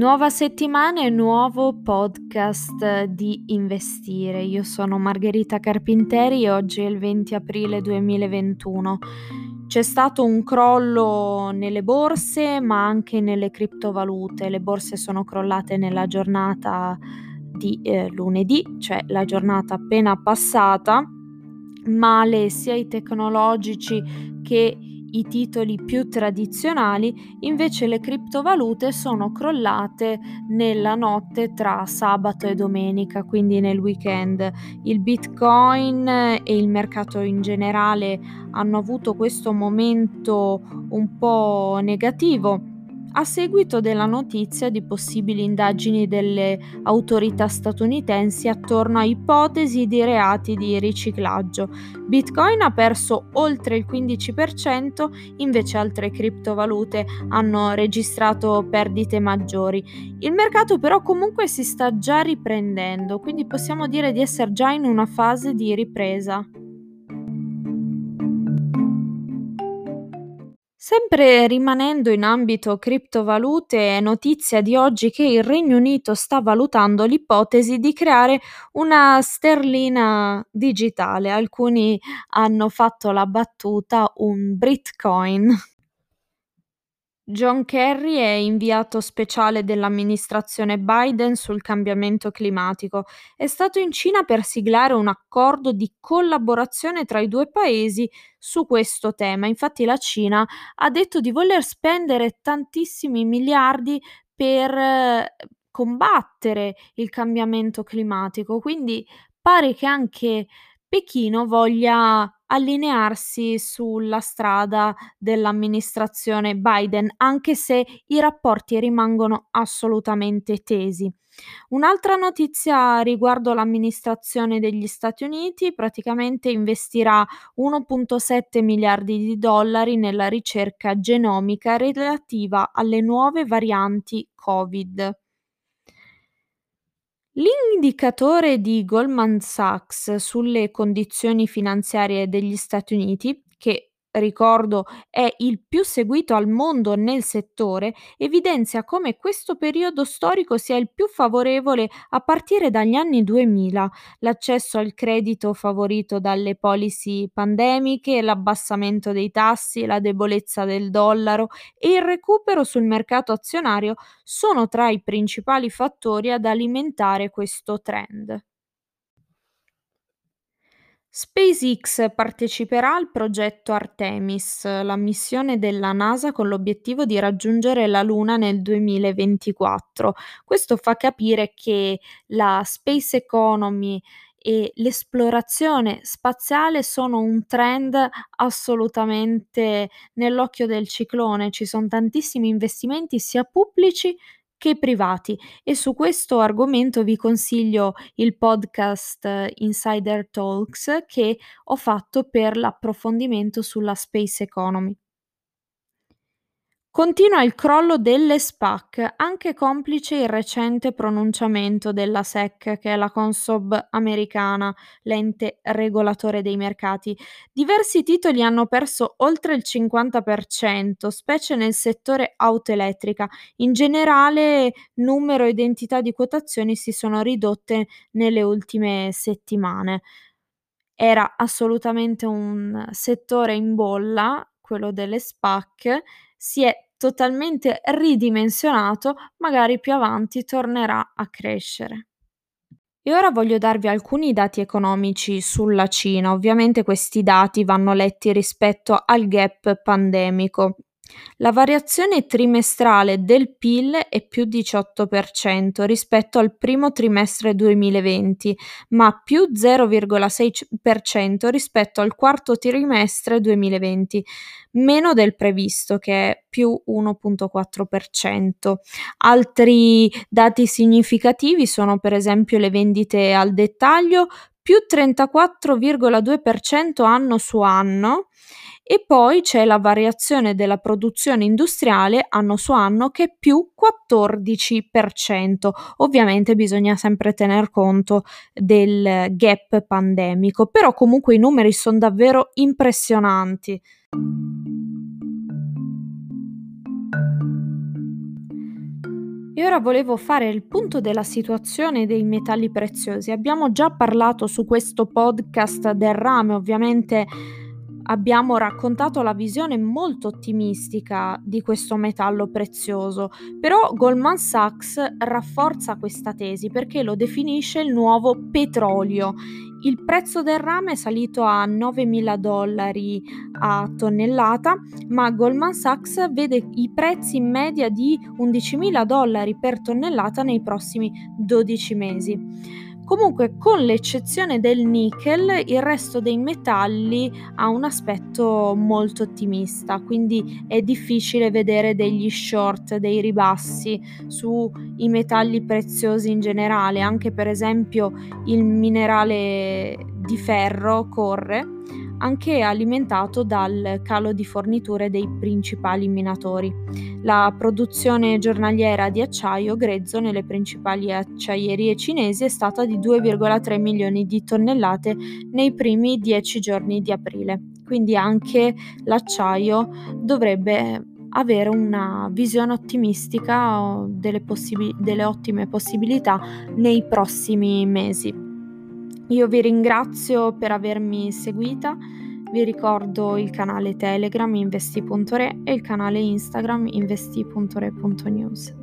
Nuova settimana e nuovo podcast di Investire. Io sono Margherita Carpinteri e oggi è il 20 aprile 2021. C'è stato un crollo nelle borse ma anche nelle criptovalute. Le borse sono crollate nella giornata di eh, lunedì, cioè la giornata appena passata. Male sia i tecnologici che i titoli più tradizionali, invece le criptovalute sono crollate nella notte tra sabato e domenica, quindi nel weekend. Il Bitcoin e il mercato in generale hanno avuto questo momento un po' negativo a seguito della notizia di possibili indagini delle autorità statunitensi attorno a ipotesi di reati di riciclaggio. Bitcoin ha perso oltre il 15%, invece altre criptovalute hanno registrato perdite maggiori. Il mercato però comunque si sta già riprendendo, quindi possiamo dire di essere già in una fase di ripresa. Sempre rimanendo in ambito criptovalute, è notizia di oggi che il Regno Unito sta valutando l'ipotesi di creare una sterlina digitale. Alcuni hanno fatto la battuta un Bitcoin. John Kerry è inviato speciale dell'amministrazione Biden sul cambiamento climatico. È stato in Cina per siglare un accordo di collaborazione tra i due paesi su questo tema. Infatti la Cina ha detto di voler spendere tantissimi miliardi per eh, combattere il cambiamento climatico. Quindi pare che anche Pechino voglia allinearsi sulla strada dell'amministrazione Biden, anche se i rapporti rimangono assolutamente tesi. Un'altra notizia riguardo l'amministrazione degli Stati Uniti, praticamente investirà 1.7 miliardi di dollari nella ricerca genomica relativa alle nuove varianti Covid. L'indicatore di Goldman Sachs sulle condizioni finanziarie degli Stati Uniti, che ricordo è il più seguito al mondo nel settore, evidenzia come questo periodo storico sia il più favorevole a partire dagli anni 2000. L'accesso al credito favorito dalle policy pandemiche, l'abbassamento dei tassi, la debolezza del dollaro e il recupero sul mercato azionario sono tra i principali fattori ad alimentare questo trend. SpaceX parteciperà al progetto Artemis, la missione della NASA con l'obiettivo di raggiungere la Luna nel 2024. Questo fa capire che la space economy e l'esplorazione spaziale sono un trend assolutamente nell'occhio del ciclone. Ci sono tantissimi investimenti sia pubblici che privati e su questo argomento vi consiglio il podcast eh, Insider Talks che ho fatto per l'approfondimento sulla space economy. Continua il crollo delle SPAC, anche complice il recente pronunciamento della SEC, che è la Consob americana, l'ente regolatore dei mercati. Diversi titoli hanno perso oltre il 50%, specie nel settore auto elettrica. In generale, numero ed entità di quotazioni si sono ridotte nelle ultime settimane. Era assolutamente un settore in bolla, quello delle SPAC, si è totalmente ridimensionato, magari più avanti tornerà a crescere. E ora voglio darvi alcuni dati economici sulla Cina. Ovviamente questi dati vanno letti rispetto al gap pandemico. La variazione trimestrale del PIL è più 18% rispetto al primo trimestre 2020, ma più 0,6% rispetto al quarto trimestre 2020, meno del previsto che è più 1,4%. Altri dati significativi sono per esempio le vendite al dettaglio più 34,2% anno su anno e poi c'è la variazione della produzione industriale anno su anno che è più 14%. Ovviamente bisogna sempre tener conto del gap pandemico, però comunque i numeri sono davvero impressionanti. E ora volevo fare il punto della situazione dei metalli preziosi. Abbiamo già parlato su questo podcast del rame, ovviamente abbiamo raccontato la visione molto ottimistica di questo metallo prezioso, però Goldman Sachs rafforza questa tesi perché lo definisce il nuovo petrolio. Il prezzo del rame è salito a 9.000 dollari a tonnellata, ma Goldman Sachs vede i prezzi in media di 11.000 dollari per tonnellata nei prossimi 12 mesi. Comunque, con l'eccezione del nickel, il resto dei metalli ha un aspetto molto ottimista, quindi è difficile vedere degli short, dei ribassi sui metalli preziosi in generale, anche per esempio il minerale di ferro corre anche alimentato dal calo di forniture dei principali minatori. La produzione giornaliera di acciaio grezzo nelle principali acciaierie cinesi è stata di 2,3 milioni di tonnellate nei primi 10 giorni di aprile. Quindi anche l'acciaio dovrebbe avere una visione ottimistica delle, possib- delle ottime possibilità nei prossimi mesi. Io vi ringrazio per avermi seguita, vi ricordo il canale Telegram investi.re e il canale Instagram investi.re.news.